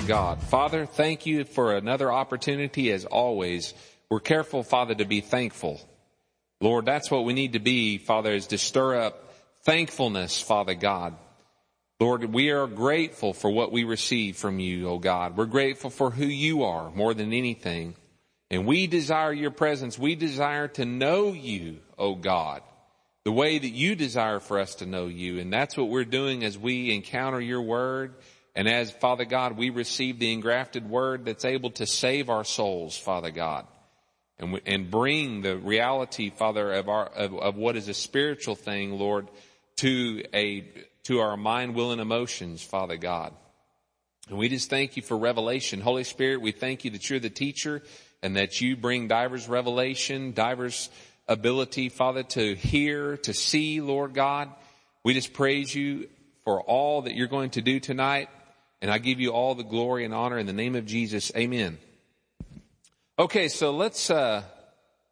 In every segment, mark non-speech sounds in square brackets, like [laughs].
Of God. Father, thank you for another opportunity as always. We're careful, Father, to be thankful. Lord, that's what we need to be, Father, is to stir up thankfulness, Father God. Lord, we are grateful for what we receive from you, O God. We're grateful for who you are more than anything. And we desire your presence. We desire to know you, O God, the way that you desire for us to know you. And that's what we're doing as we encounter your word. And as, Father God, we receive the engrafted word that's able to save our souls, Father God. And, and bring the reality, Father, of our, of, of what is a spiritual thing, Lord, to a, to our mind, will, and emotions, Father God. And we just thank you for revelation. Holy Spirit, we thank you that you're the teacher and that you bring divers revelation, divers ability, Father, to hear, to see, Lord God. We just praise you for all that you're going to do tonight. And I give you all the glory and honor in the name of Jesus. Amen. Okay, so let's uh,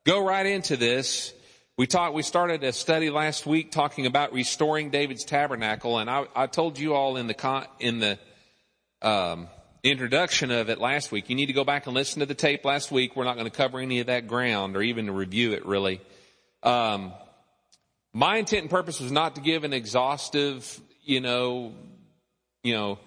go right into this. We talked. We started a study last week talking about restoring David's tabernacle, and I, I told you all in the con, in the um, introduction of it last week. You need to go back and listen to the tape last week. We're not going to cover any of that ground or even to review it really. Um, my intent and purpose was not to give an exhaustive, you know, you know,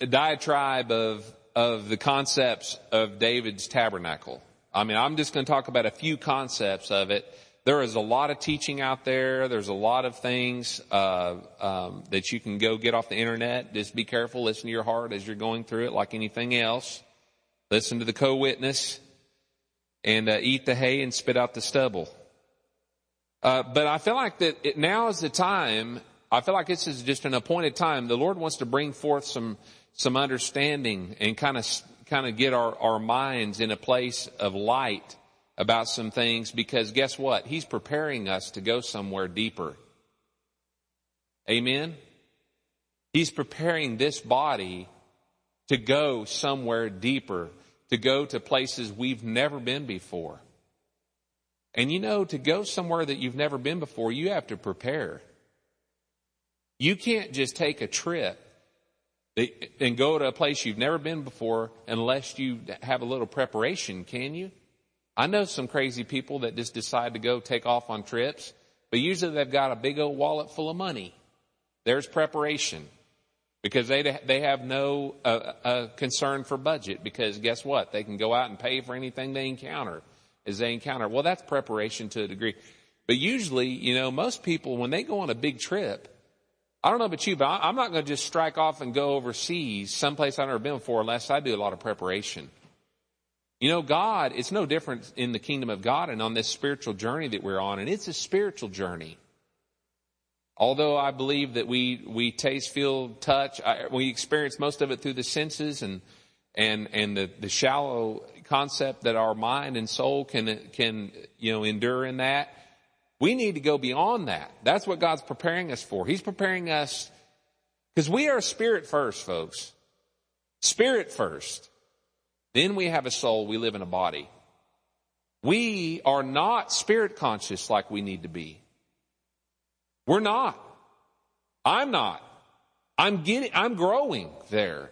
a diatribe of of the concepts of David's tabernacle. I mean, I'm just going to talk about a few concepts of it there is a lot of teaching out there. There's a lot of things uh, um, that you can go get off the internet. Just be careful. Listen to your heart as you're going through it, like anything else. Listen to the co-witness, and uh, eat the hay and spit out the stubble. Uh, but I feel like that it, now is the time. I feel like this is just an appointed time. The Lord wants to bring forth some some understanding and kind of kind of get our, our minds in a place of light about some things because guess what? He's preparing us to go somewhere deeper. Amen? He's preparing this body to go somewhere deeper, to go to places we've never been before. And you know, to go somewhere that you've never been before, you have to prepare. You can't just take a trip and go to a place you've never been before unless you have a little preparation, can you? I know some crazy people that just decide to go take off on trips, but usually they've got a big old wallet full of money. There's preparation because they they have no uh, uh, concern for budget because guess what? They can go out and pay for anything they encounter as they encounter. Well, that's preparation to a degree. But usually, you know, most people when they go on a big trip, I don't know about you, but I'm not going to just strike off and go overseas, someplace I've never been before, unless I do a lot of preparation. You know, God, it's no different in the kingdom of God and on this spiritual journey that we're on, and it's a spiritual journey. Although I believe that we, we taste, feel, touch, I, we experience most of it through the senses and, and, and the, the shallow concept that our mind and soul can, can, you know, endure in that. We need to go beyond that. That's what God's preparing us for. He's preparing us because we are spirit first, folks. Spirit first. Then we have a soul, we live in a body. We are not spirit conscious like we need to be. We're not. I'm not. I'm getting, I'm growing there.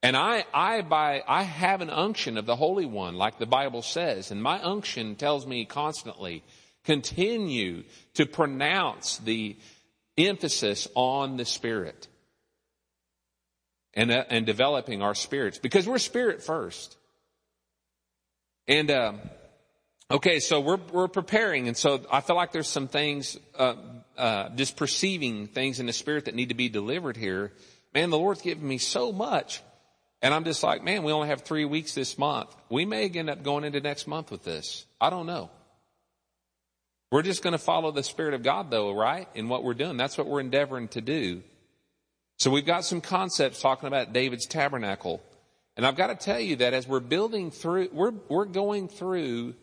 And I, I by, I have an unction of the Holy One, like the Bible says, and my unction tells me constantly, continue to pronounce the emphasis on the Spirit and, uh, and developing our spirits because we're spirit first. And, um, okay, so we're, we're preparing. And so I feel like there's some things, uh, uh, just perceiving things in the spirit that need to be delivered here. Man, the Lord's given me so much. And I'm just like, man, we only have three weeks this month. We may end up going into next month with this. I don't know. We're just going to follow the Spirit of God though, right? In what we're doing. That's what we're endeavoring to do. So we've got some concepts talking about David's tabernacle. And I've got to tell you that as we're building through, we're, we're going through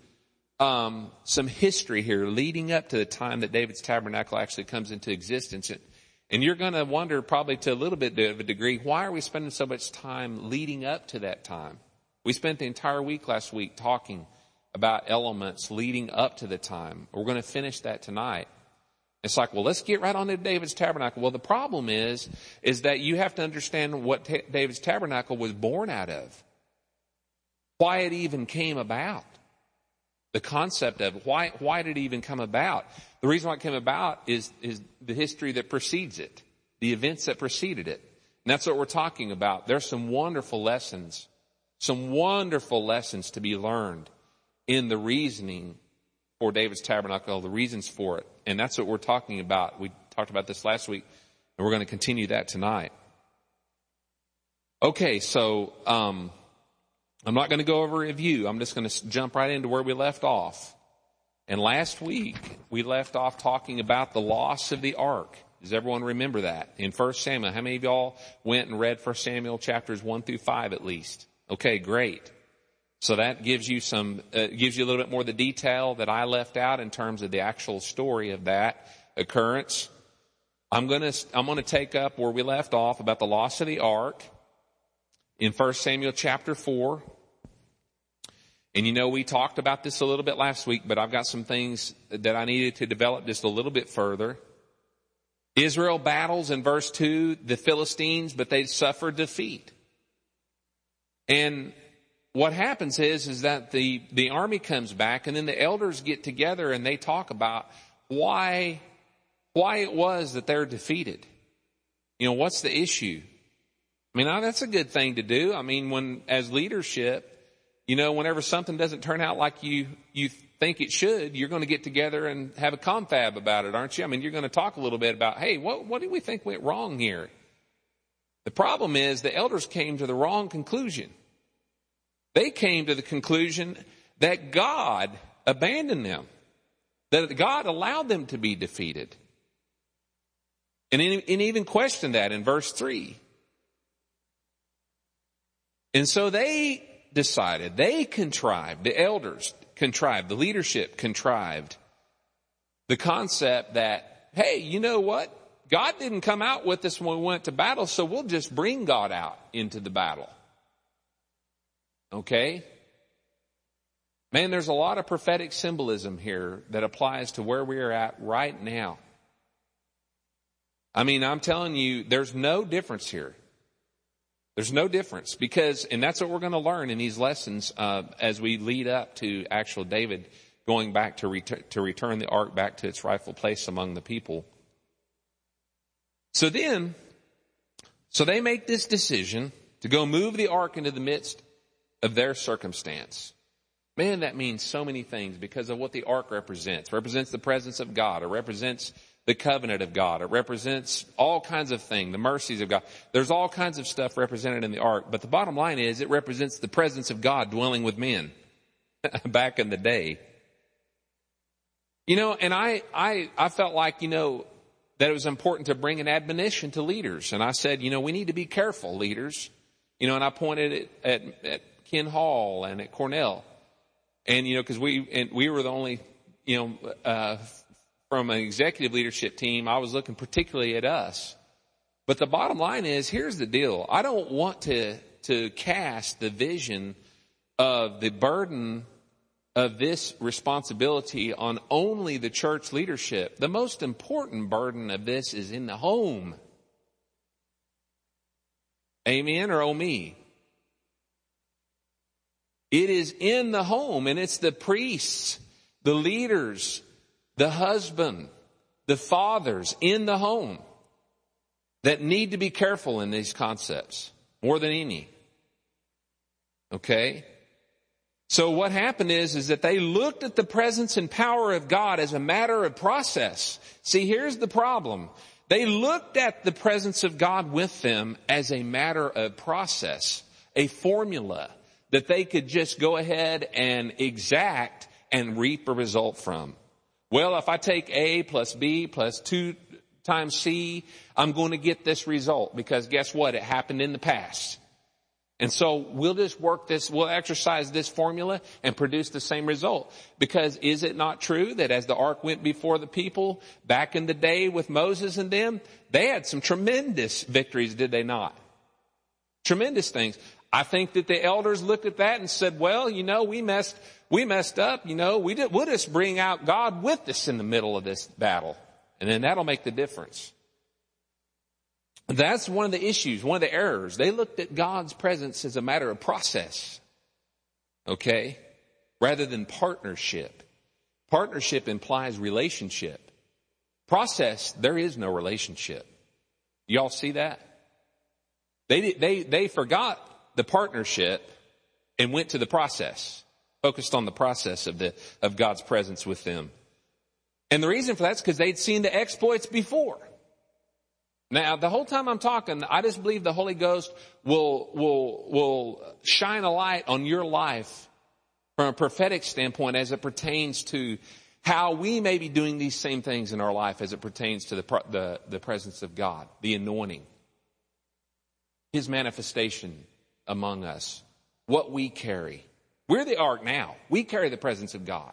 um, some history here leading up to the time that David's tabernacle actually comes into existence. And, and you're going to wonder probably to a little bit of a degree, why are we spending so much time leading up to that time? We spent the entire week last week talking about elements leading up to the time. We're going to finish that tonight. It's like, well, let's get right on to David's tabernacle. Well, the problem is, is that you have to understand what t- David's tabernacle was born out of. Why it even came about. The concept of why, why did it even come about? The reason why it came about is, is the history that precedes it. The events that preceded it. And that's what we're talking about. There's some wonderful lessons, some wonderful lessons to be learned in the reasoning for David's tabernacle, the reasons for it. And that's what we're talking about. We talked about this last week, and we're going to continue that tonight. Okay, so um, I'm not going to go over a review. I'm just going to jump right into where we left off. And last week, we left off talking about the loss of the ark. Does everyone remember that? In 1 Samuel, how many of y'all went and read 1 Samuel chapters 1 through 5 at least? Okay, great. So that gives you some, uh, gives you a little bit more of the detail that I left out in terms of the actual story of that occurrence. I'm gonna, I'm gonna take up where we left off about the loss of the ark in 1 Samuel chapter 4. And you know, we talked about this a little bit last week, but I've got some things that I needed to develop just a little bit further. Israel battles in verse 2 the Philistines, but they suffer defeat. And what happens is, is that the, the army comes back and then the elders get together and they talk about why, why it was that they're defeated. You know, what's the issue? I mean, that's a good thing to do. I mean, when, as leadership, you know, whenever something doesn't turn out like you, you think it should, you're going to get together and have a confab about it, aren't you? I mean, you're going to talk a little bit about, hey, what, what do we think went wrong here? The problem is the elders came to the wrong conclusion. They came to the conclusion that God abandoned them, that God allowed them to be defeated. And, and even questioned that in verse 3. And so they decided, they contrived, the elders contrived, the leadership contrived the concept that, hey, you know what? God didn't come out with us when we went to battle, so we'll just bring God out into the battle. Okay? Man, there's a lot of prophetic symbolism here that applies to where we are at right now. I mean, I'm telling you, there's no difference here. There's no difference because, and that's what we're going to learn in these lessons uh, as we lead up to actual David going back to, ret- to return the ark back to its rightful place among the people. So then, so they make this decision to go move the ark into the midst of their circumstance. Man, that means so many things because of what the ark represents. It represents the presence of God. It represents the covenant of God. It represents all kinds of things, the mercies of God. There's all kinds of stuff represented in the ark, but the bottom line is it represents the presence of God dwelling with men [laughs] back in the day. You know, and I, I, I felt like, you know, that it was important to bring an admonition to leaders. And I said, you know, we need to be careful, leaders. You know, and I pointed at, at, at Ken Hall and at Cornell. And, you know, cause we, and we were the only, you know, uh, from an executive leadership team, I was looking particularly at us. But the bottom line is, here's the deal. I don't want to, to cast the vision of the burden of this responsibility on only the church leadership. The most important burden of this is in the home. Amen or oh me? It is in the home and it's the priests, the leaders, the husband, the fathers in the home that need to be careful in these concepts more than any. Okay? So what happened is, is that they looked at the presence and power of God as a matter of process. See, here's the problem. They looked at the presence of God with them as a matter of process, a formula that they could just go ahead and exact and reap a result from. Well, if I take A plus B plus two times C, I'm going to get this result because guess what? It happened in the past. And so we'll just work this, we'll exercise this formula and produce the same result. Because is it not true that as the ark went before the people back in the day with Moses and them, they had some tremendous victories, did they not? Tremendous things. I think that the elders looked at that and said, well, you know, we messed, we messed up, you know, we did, we'll just bring out God with us in the middle of this battle. And then that'll make the difference. That's one of the issues, one of the errors. They looked at God's presence as a matter of process. Okay? Rather than partnership. Partnership implies relationship. Process, there is no relationship. Y'all see that? They, they, they forgot the partnership and went to the process, focused on the process of the, of God's presence with them. And the reason for that is because they'd seen the exploits before. Now, the whole time I'm talking, I just believe the Holy Ghost will, will, will shine a light on your life from a prophetic standpoint as it pertains to how we may be doing these same things in our life as it pertains to the, the, the presence of God, the anointing, His manifestation among us, what we carry. We're the ark now. We carry the presence of God.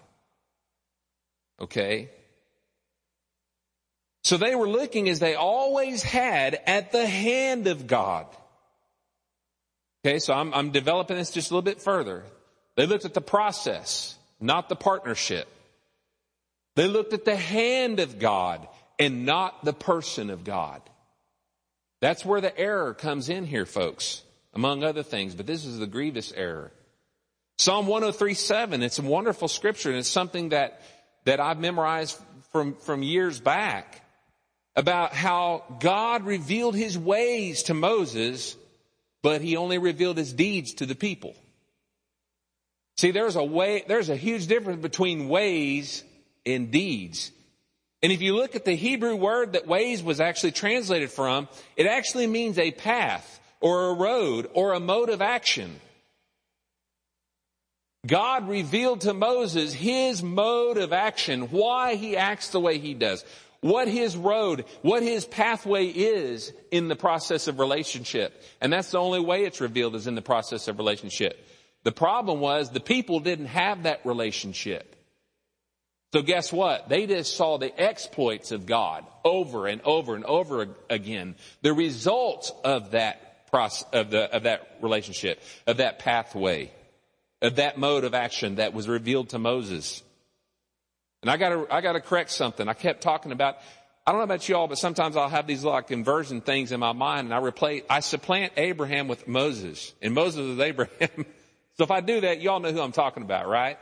Okay? So they were looking as they always had at the hand of God. Okay, so I'm, I'm developing this just a little bit further. They looked at the process, not the partnership. They looked at the hand of God and not the person of God. That's where the error comes in here, folks, among other things, but this is the grievous error. Psalm 103:7, it's a wonderful scripture and it's something that, that I've memorized from, from years back about how God revealed his ways to Moses, but he only revealed his deeds to the people. See, there's a way, there's a huge difference between ways and deeds. And if you look at the Hebrew word that ways was actually translated from, it actually means a path or a road or a mode of action. God revealed to Moses his mode of action, why he acts the way he does what his road, what his pathway is in the process of relationship. And that's the only way it's revealed is in the process of relationship. The problem was the people didn't have that relationship. So guess what? They just saw the exploits of God over and over and over again. The results of that process, of the, of that relationship, of that pathway, of that mode of action that was revealed to Moses. And I gotta, I gotta correct something. I kept talking about, I don't know about y'all, but sometimes I'll have these like conversion things in my mind and I replace, I supplant Abraham with Moses and Moses is [laughs] Abraham. so if I do that, y'all know who I'm talking about, right?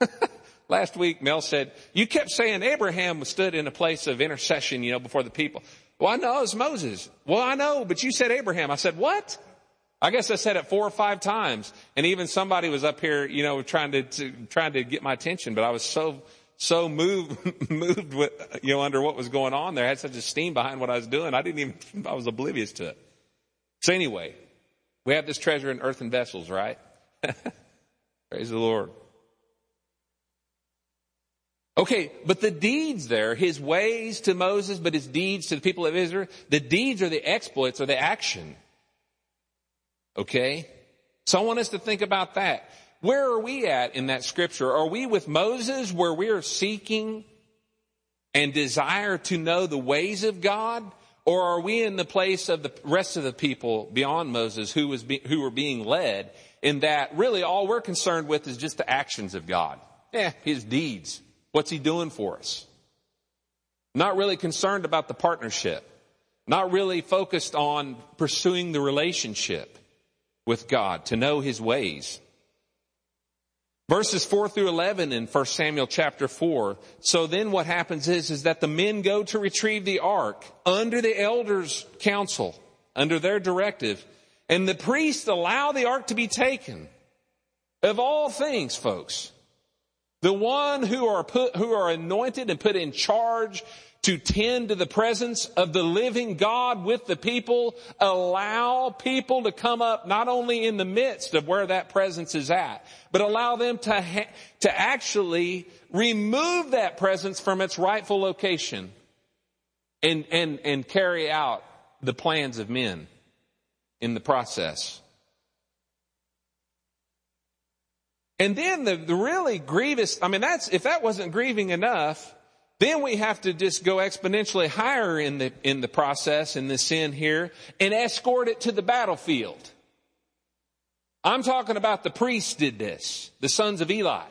[laughs] Last week, Mel said, you kept saying Abraham stood in a place of intercession, you know, before the people. Well, I know it's Moses. Well, I know, but you said Abraham. I said, what? I guess I said it four or five times. And even somebody was up here, you know, trying to, to trying to get my attention, but I was so so moved, [laughs] moved with, you know, under what was going on there. I had such a steam behind what I was doing. I didn't even, [laughs] I was oblivious to it. So anyway, we have this treasure in earthen vessels, right? [laughs] Praise the Lord. Okay, but the deeds there, his ways to Moses, but his deeds to the people of Israel, the deeds are the exploits or the action. Okay? So I want us to think about that. Where are we at in that scripture? Are we with Moses where we are seeking and desire to know the ways of God? Or are we in the place of the rest of the people beyond Moses who was be, who were being led in that really all we're concerned with is just the actions of God? Yeah, his deeds. What's he doing for us? Not really concerned about the partnership. Not really focused on pursuing the relationship with God to know his ways. Verses 4 through 11 in 1 Samuel chapter 4. So then what happens is, is that the men go to retrieve the ark under the elders' counsel, under their directive, and the priests allow the ark to be taken. Of all things, folks, the one who are put, who are anointed and put in charge to tend to the presence of the living God with the people, allow people to come up not only in the midst of where that presence is at, but allow them to, ha- to actually remove that presence from its rightful location and, and, and carry out the plans of men in the process. And then the, the really grievous, I mean, that's, if that wasn't grieving enough, then we have to just go exponentially higher in the, in the process, in the sin here, and escort it to the battlefield. I'm talking about the priests did this, the sons of Eli.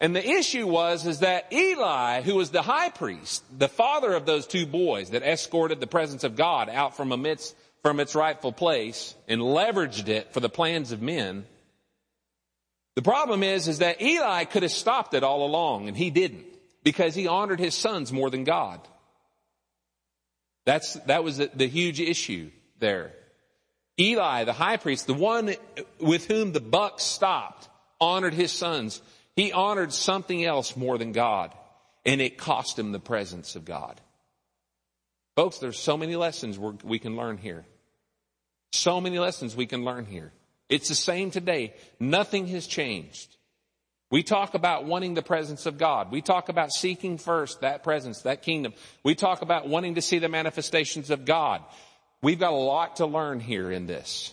And the issue was, is that Eli, who was the high priest, the father of those two boys that escorted the presence of God out from amidst, from its rightful place and leveraged it for the plans of men. The problem is, is that Eli could have stopped it all along and he didn't because he honored his sons more than God. That's, that was the, the huge issue there. Eli, the high priest, the one with whom the buck stopped, honored his sons. He honored something else more than God, and it cost him the presence of God. Folks, there's so many lessons we can learn here. So many lessons we can learn here. It's the same today. Nothing has changed. We talk about wanting the presence of God. We talk about seeking first that presence, that kingdom. We talk about wanting to see the manifestations of God. We've got a lot to learn here in this.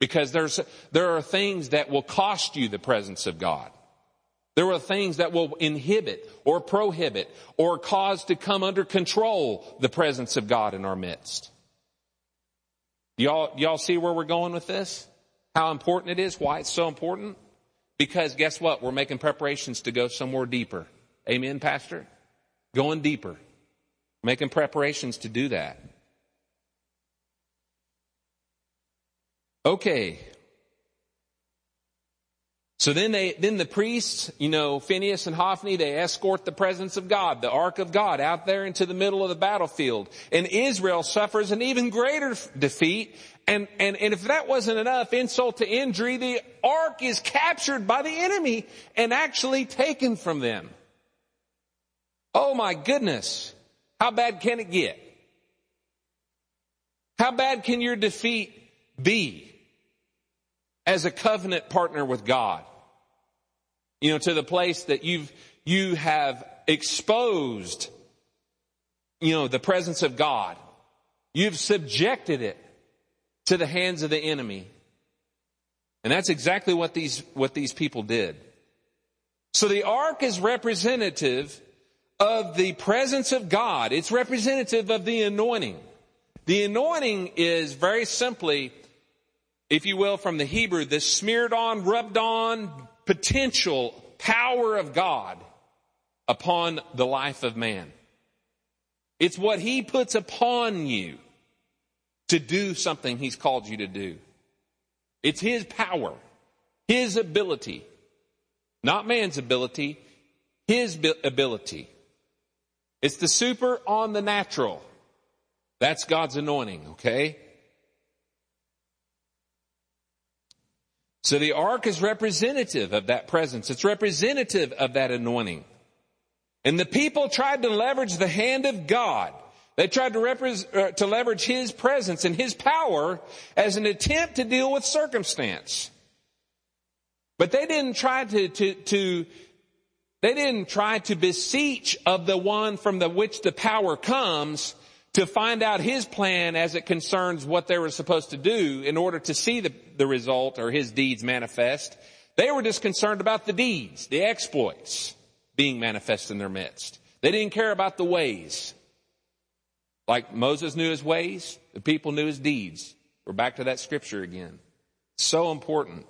Because there's, there are things that will cost you the presence of God. There are things that will inhibit or prohibit or cause to come under control the presence of God in our midst. Y'all, y'all see where we're going with this? How important it is? Why it's so important? Because guess what? We're making preparations to go somewhere deeper. Amen, Pastor? Going deeper. Making preparations to do that. Okay. So then they, then the priests, you know, Phineas and Hophni, they escort the presence of God, the ark of God out there into the middle of the battlefield. And Israel suffers an even greater defeat and, and, and if that wasn't enough insult to injury, the ark is captured by the enemy and actually taken from them. Oh my goodness. How bad can it get? How bad can your defeat be as a covenant partner with God? You know, to the place that you've, you have exposed, you know, the presence of God. You've subjected it to the hands of the enemy. And that's exactly what these, what these people did. So the ark is representative of the presence of God. It's representative of the anointing. The anointing is very simply, if you will, from the Hebrew, the smeared on, rubbed on potential power of God upon the life of man. It's what he puts upon you to do something he's called you to do. It's his power, his ability, not man's ability, his ability. It's the super on the natural. That's God's anointing, okay? So the ark is representative of that presence. It's representative of that anointing. And the people tried to leverage the hand of God they tried to, uh, to leverage his presence and his power as an attempt to deal with circumstance. But they didn't try to, to, to, they didn't try to beseech of the one from the which the power comes to find out his plan as it concerns what they were supposed to do in order to see the, the result or his deeds manifest. They were just concerned about the deeds, the exploits being manifest in their midst. They didn't care about the ways. Like Moses knew his ways, the people knew his deeds. We're back to that scripture again. So important.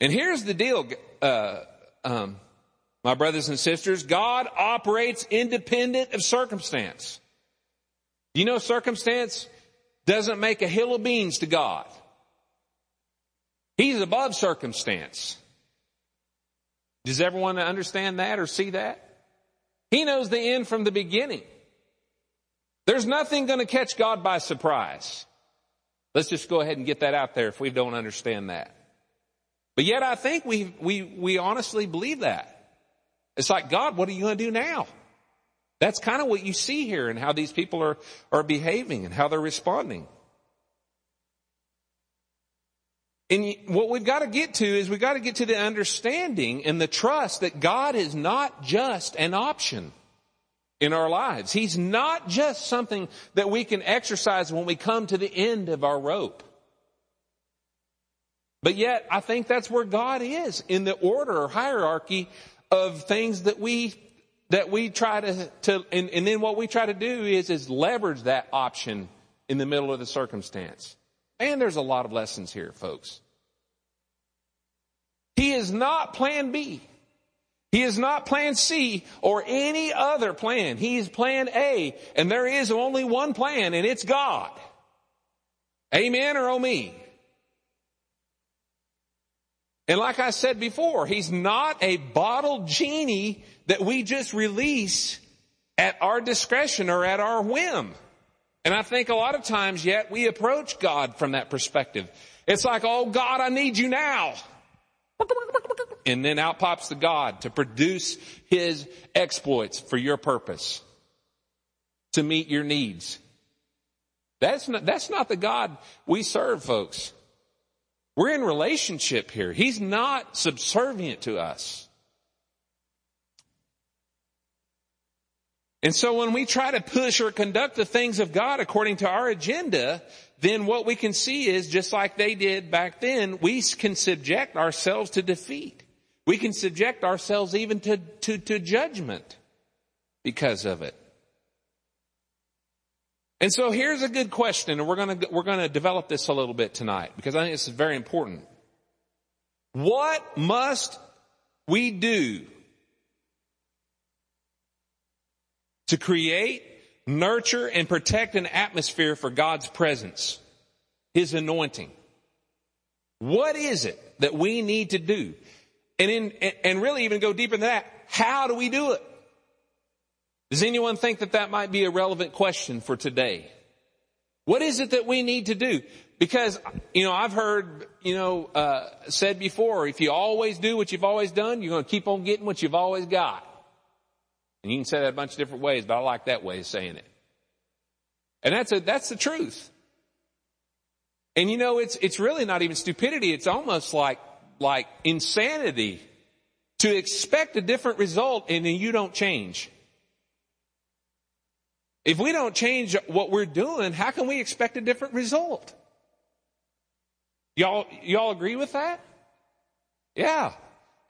And here's the deal, uh, um, my brothers and sisters. God operates independent of circumstance. You know, circumstance doesn't make a hill of beans to God. He's above circumstance. Does everyone understand that or see that? He knows the end from the beginning. There's nothing going to catch God by surprise. Let's just go ahead and get that out there if we don't understand that. But yet I think we, we, we honestly believe that. It's like, God, what are you going to do now? That's kind of what you see here and how these people are, are behaving and how they're responding. And what we've got to get to is we've got to get to the understanding and the trust that God is not just an option in our lives. He's not just something that we can exercise when we come to the end of our rope. But yet, I think that's where God is in the order or hierarchy of things that we that we try to, to and, and then what we try to do is is leverage that option in the middle of the circumstance. And there's a lot of lessons here, folks. He is not plan B. He is not plan C or any other plan. He is plan A, and there is only one plan, and it's God. Amen or oh me? And like I said before, he's not a bottled genie that we just release at our discretion or at our whim. And I think a lot of times yet we approach God from that perspective. It's like, oh God, I need you now. And then out pops the God to produce his exploits for your purpose, to meet your needs. That's not, that's not the God we serve, folks. We're in relationship here. He's not subservient to us. And so when we try to push or conduct the things of God according to our agenda, then what we can see is just like they did back then, we can subject ourselves to defeat. We can subject ourselves even to, to, to judgment because of it. And so here's a good question, and we're gonna, we're gonna develop this a little bit tonight, because I think this is very important. What must we do to create, nurture, and protect an atmosphere for God's presence? His anointing. What is it that we need to do? And in, and really even go deeper than that, how do we do it? Does anyone think that that might be a relevant question for today? What is it that we need to do? Because, you know, I've heard, you know, uh, said before, if you always do what you've always done, you're going to keep on getting what you've always got. And you can say that a bunch of different ways, but I like that way of saying it. And that's a, that's the truth. And you know, it's, it's really not even stupidity. It's almost like, like insanity to expect a different result and then you don't change. If we don't change what we're doing, how can we expect a different result? Y'all, y'all agree with that? Yeah.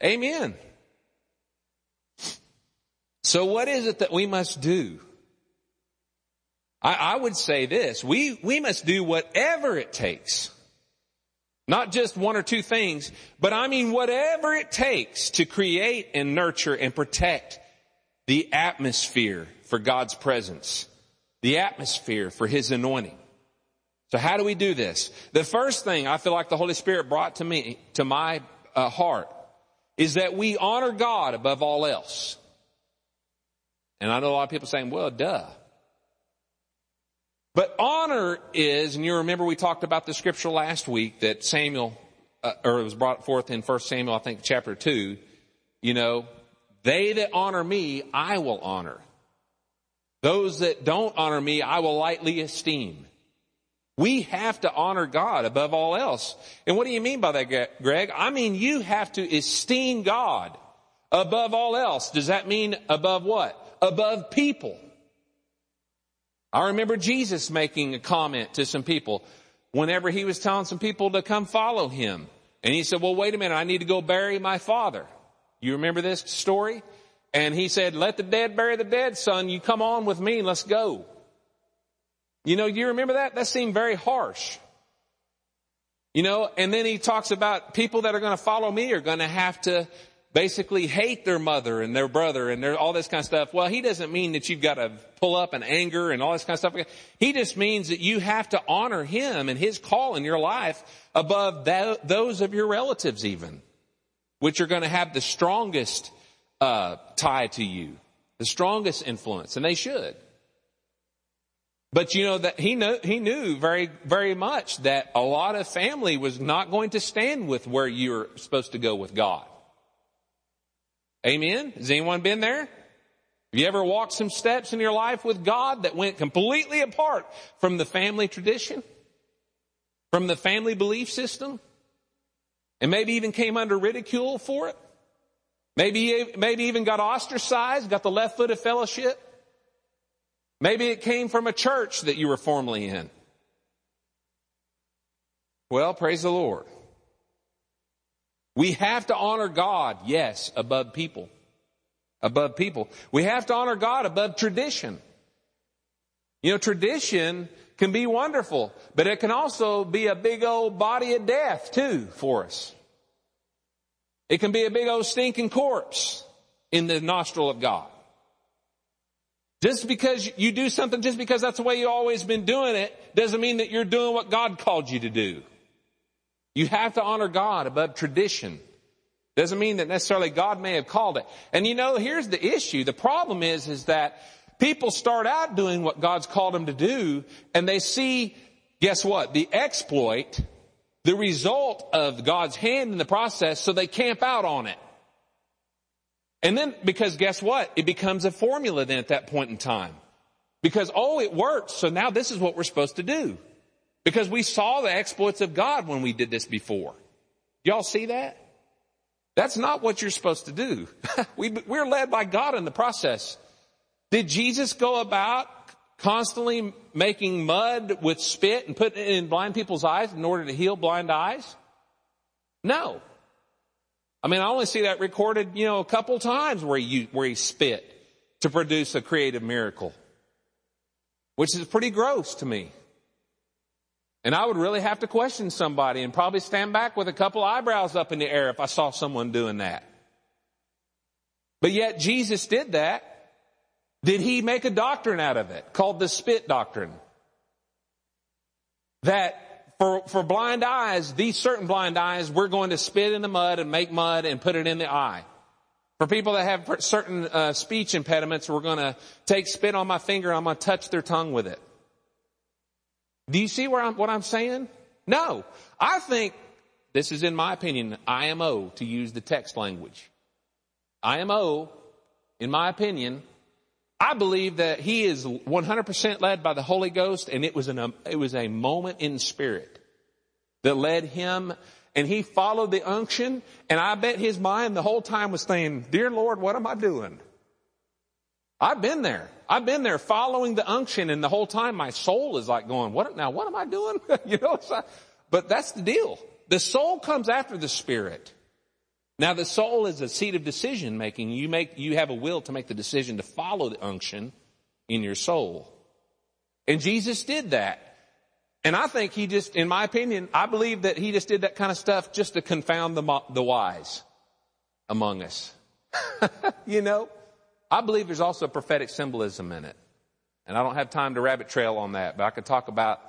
Amen. So what is it that we must do? I, I would say this. We, we must do whatever it takes. Not just one or two things, but I mean whatever it takes to create and nurture and protect the atmosphere for God's presence, the atmosphere for His anointing. So how do we do this? The first thing I feel like the Holy Spirit brought to me, to my uh, heart, is that we honor God above all else. And I know a lot of people saying, well, duh. But honor is, and you remember we talked about the scripture last week that Samuel, uh, or it was brought forth in 1 Samuel, I think chapter 2, you know, they that honor me, I will honor. Those that don't honor me, I will lightly esteem. We have to honor God above all else. And what do you mean by that, Greg? I mean, you have to esteem God above all else. Does that mean above what? Above people. I remember Jesus making a comment to some people whenever he was telling some people to come follow him. And he said, well, wait a minute. I need to go bury my father. You remember this story? And he said, let the dead bury the dead, son. You come on with me. Let's go. You know, you remember that? That seemed very harsh. You know, and then he talks about people that are going to follow me are going to have to basically hate their mother and their brother and their, all this kind of stuff. Well, he doesn't mean that you've got to pull up in anger and all this kind of stuff. He just means that you have to honor him and his call in your life above that, those of your relatives even, which are going to have the strongest uh, tie to you, the strongest influence, and they should. But you know that he knew, he knew very, very much that a lot of family was not going to stand with where you're supposed to go with God. Amen? Has anyone been there? Have you ever walked some steps in your life with God that went completely apart from the family tradition? From the family belief system? And maybe even came under ridicule for it? Maybe, maybe even got ostracized, got the left foot of fellowship. Maybe it came from a church that you were formerly in. Well, praise the Lord. We have to honor God, yes, above people. Above people. We have to honor God above tradition. You know, tradition can be wonderful, but it can also be a big old body of death too for us. It can be a big old stinking corpse in the nostril of God. Just because you do something, just because that's the way you've always been doing it, doesn't mean that you're doing what God called you to do. You have to honor God above tradition. Doesn't mean that necessarily God may have called it. And you know, here's the issue. The problem is, is that people start out doing what God's called them to do, and they see, guess what? The exploit, the result of God's hand in the process, so they camp out on it. And then, because guess what? It becomes a formula then at that point in time. Because, oh, it works, so now this is what we're supposed to do. Because we saw the exploits of God when we did this before. Y'all see that? That's not what you're supposed to do. [laughs] we, we're led by God in the process. Did Jesus go about constantly making mud with spit and putting it in blind people's eyes in order to heal blind eyes? No. I mean, I only see that recorded, you know, a couple times where he, where he spit to produce a creative miracle, which is pretty gross to me. And I would really have to question somebody and probably stand back with a couple eyebrows up in the air if I saw someone doing that. But yet Jesus did that. Did he make a doctrine out of it called the spit doctrine? That for, for blind eyes, these certain blind eyes, we're going to spit in the mud and make mud and put it in the eye. For people that have certain uh, speech impediments, we're going to take spit on my finger and I'm going to touch their tongue with it. Do you see where I'm, what I'm saying? No. I think, this is in my opinion, IMO to use the text language. IMO, in my opinion, I believe that he is 100% led by the Holy Ghost and it was an, um, it was a moment in spirit that led him and he followed the unction and I bet his mind the whole time was saying, dear Lord, what am I doing? I've been there. I've been there following the unction and the whole time my soul is like going, what, now what am I doing? [laughs] you know, but that's the deal. The soul comes after the spirit. Now the soul is a seat of decision making. You make, you have a will to make the decision to follow the unction in your soul. And Jesus did that. And I think he just, in my opinion, I believe that he just did that kind of stuff just to confound the, the wise among us. [laughs] you know? I believe there's also prophetic symbolism in it. And I don't have time to rabbit trail on that, but I could talk about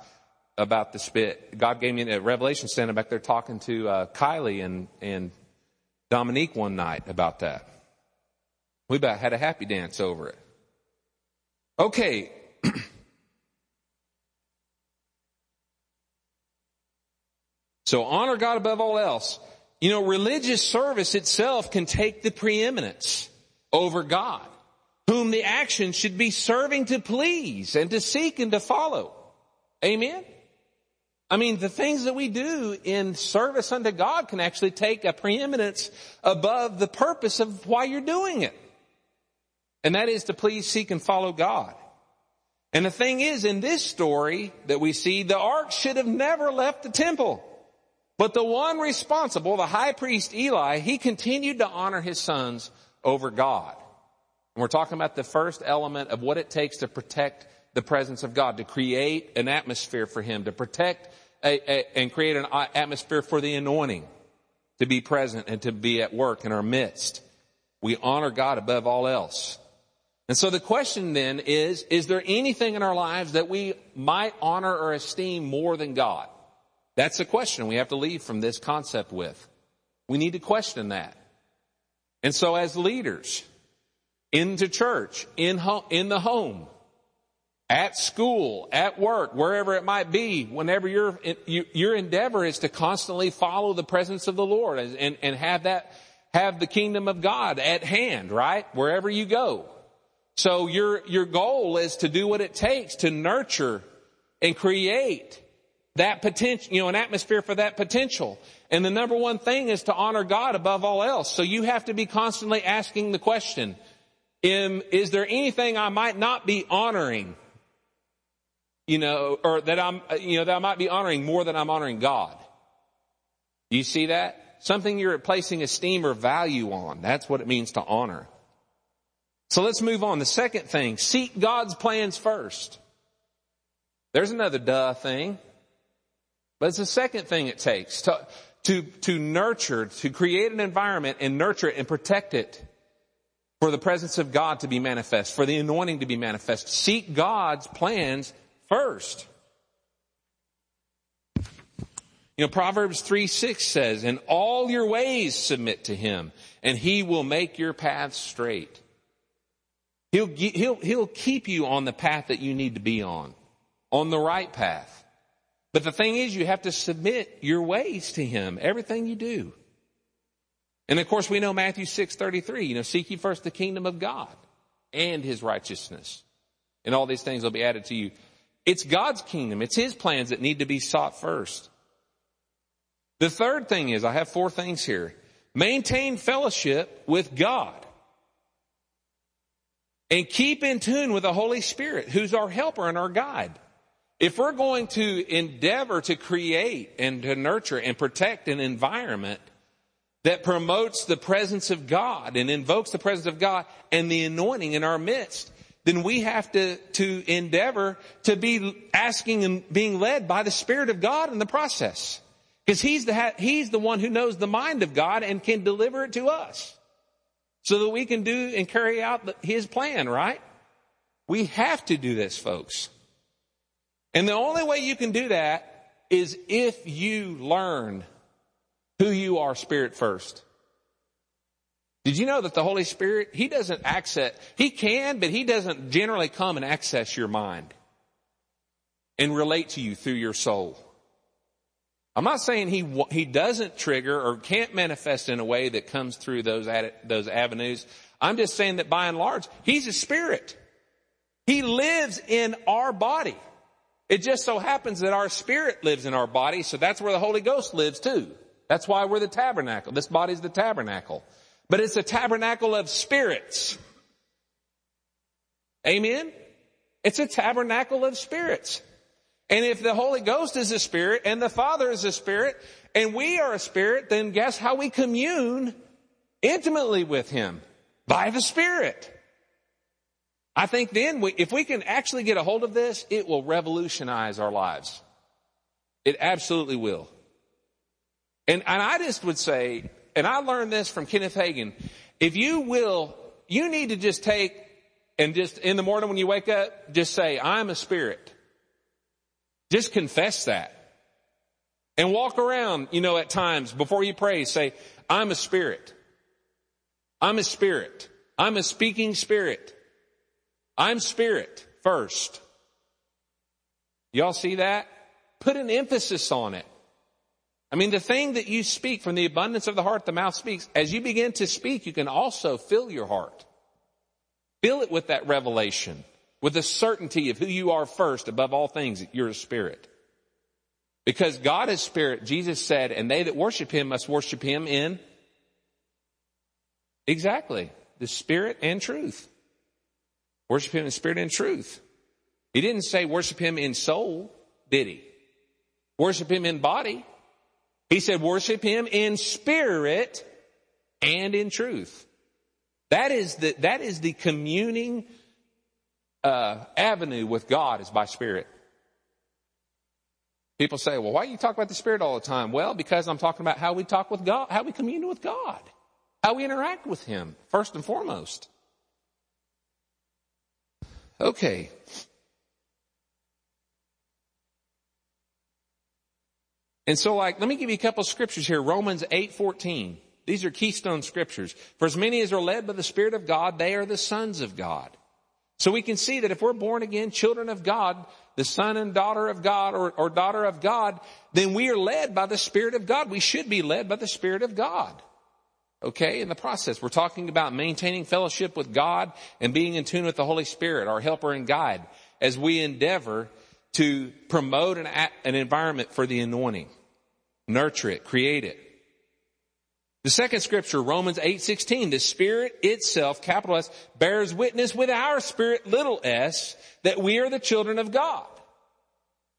about the spit. God gave me a revelation standing back there talking to uh, Kylie and and Dominique one night about that. We about had a happy dance over it. Okay. [clears throat] so honor God above all else. You know, religious service itself can take the preeminence over God, whom the action should be serving to please and to seek and to follow. Amen? I mean, the things that we do in service unto God can actually take a preeminence above the purpose of why you're doing it. And that is to please, seek, and follow God. And the thing is, in this story that we see, the ark should have never left the temple. But the one responsible, the high priest Eli, he continued to honor his sons over God. And we're talking about the first element of what it takes to protect the presence of God, to create an atmosphere for Him, to protect a, a, and create an atmosphere for the anointing to be present and to be at work in our midst. We honor God above all else. And so the question then is, is there anything in our lives that we might honor or esteem more than God? That's the question we have to leave from this concept with. We need to question that. And so as leaders, into church, in, ho- in the home, at school, at work, wherever it might be, whenever your, your endeavor is to constantly follow the presence of the Lord and, and have that, have the kingdom of God at hand, right? Wherever you go. So your, your goal is to do what it takes to nurture and create that potential, you know, an atmosphere for that potential. And the number one thing is to honor God above all else. So you have to be constantly asking the question, is there anything I might not be honoring? You know, or that I'm, you know, that I might be honoring more than I'm honoring God. You see that? Something you're placing esteem or value on. That's what it means to honor. So let's move on. The second thing, seek God's plans first. There's another duh thing. But it's the second thing it takes. To, to, to nurture, to create an environment and nurture it and protect it for the presence of God to be manifest, for the anointing to be manifest. Seek God's plans first. You know, Proverbs 3 6 says, In all your ways submit to him, and he will make your paths straight. He'll, he'll, he'll keep you on the path that you need to be on, on the right path. But the thing is, you have to submit your ways to him, everything you do. And of course, we know Matthew 6:33, you know, seek ye first the kingdom of God and his righteousness. And all these things will be added to you. It's God's kingdom. It's his plans that need to be sought first. The third thing is, I have four things here. Maintain fellowship with God. And keep in tune with the Holy Spirit, who's our helper and our guide. If we're going to endeavor to create and to nurture and protect an environment that promotes the presence of God and invokes the presence of God and the anointing in our midst, then we have to, to endeavor to be asking and being led by the Spirit of God in the process. Because he's the, he's the one who knows the mind of God and can deliver it to us. So that we can do and carry out his plan, right? We have to do this, folks. And the only way you can do that is if you learn who you are spirit first. Did you know that the Holy Spirit, He doesn't access, He can, but He doesn't generally come and access your mind and relate to you through your soul. I'm not saying He, He doesn't trigger or can't manifest in a way that comes through those, those avenues. I'm just saying that by and large, He's a spirit. He lives in our body. It just so happens that our spirit lives in our body, so that's where the Holy Ghost lives too. That's why we're the tabernacle. This body's the tabernacle. But it's a tabernacle of spirits. Amen? It's a tabernacle of spirits. And if the Holy Ghost is a spirit and the Father is a spirit and we are a spirit, then guess how we commune intimately with Him? By the Spirit. I think then we, if we can actually get a hold of this, it will revolutionize our lives. It absolutely will. And, and I just would say, and I learned this from Kenneth Hagin, if you will, you need to just take and just in the morning when you wake up, just say, I'm a spirit. Just confess that. And walk around, you know, at times before you pray, say, I'm a spirit. I'm a spirit. I'm a speaking spirit. I'm spirit first. Y'all see that? Put an emphasis on it. I mean, the thing that you speak from the abundance of the heart, the mouth speaks. As you begin to speak, you can also fill your heart. Fill it with that revelation, with the certainty of who you are first above all things, that you're a spirit. Because God is spirit, Jesus said, and they that worship him must worship him in exactly the spirit and truth. Worship him in spirit and truth. He didn't say worship him in soul, did he? Worship him in body. He said worship him in spirit and in truth. That is the, that is the communing uh, avenue with God is by spirit. People say, well, why do you talk about the Spirit all the time? Well, because I'm talking about how we talk with God, how we commune with God, how we interact with Him, first and foremost. Okay. And so like, let me give you a couple scriptures here. Romans 8, 14. These are keystone scriptures. For as many as are led by the Spirit of God, they are the sons of God. So we can see that if we're born again, children of God, the son and daughter of God or, or daughter of God, then we are led by the Spirit of God. We should be led by the Spirit of God. Okay, in the process, we're talking about maintaining fellowship with God and being in tune with the Holy Spirit, our helper and guide, as we endeavor to promote an, an environment for the anointing. Nurture it, create it. The second scripture, Romans 8:16, the Spirit itself, capital S, bears witness with our spirit, little s, that we are the children of God.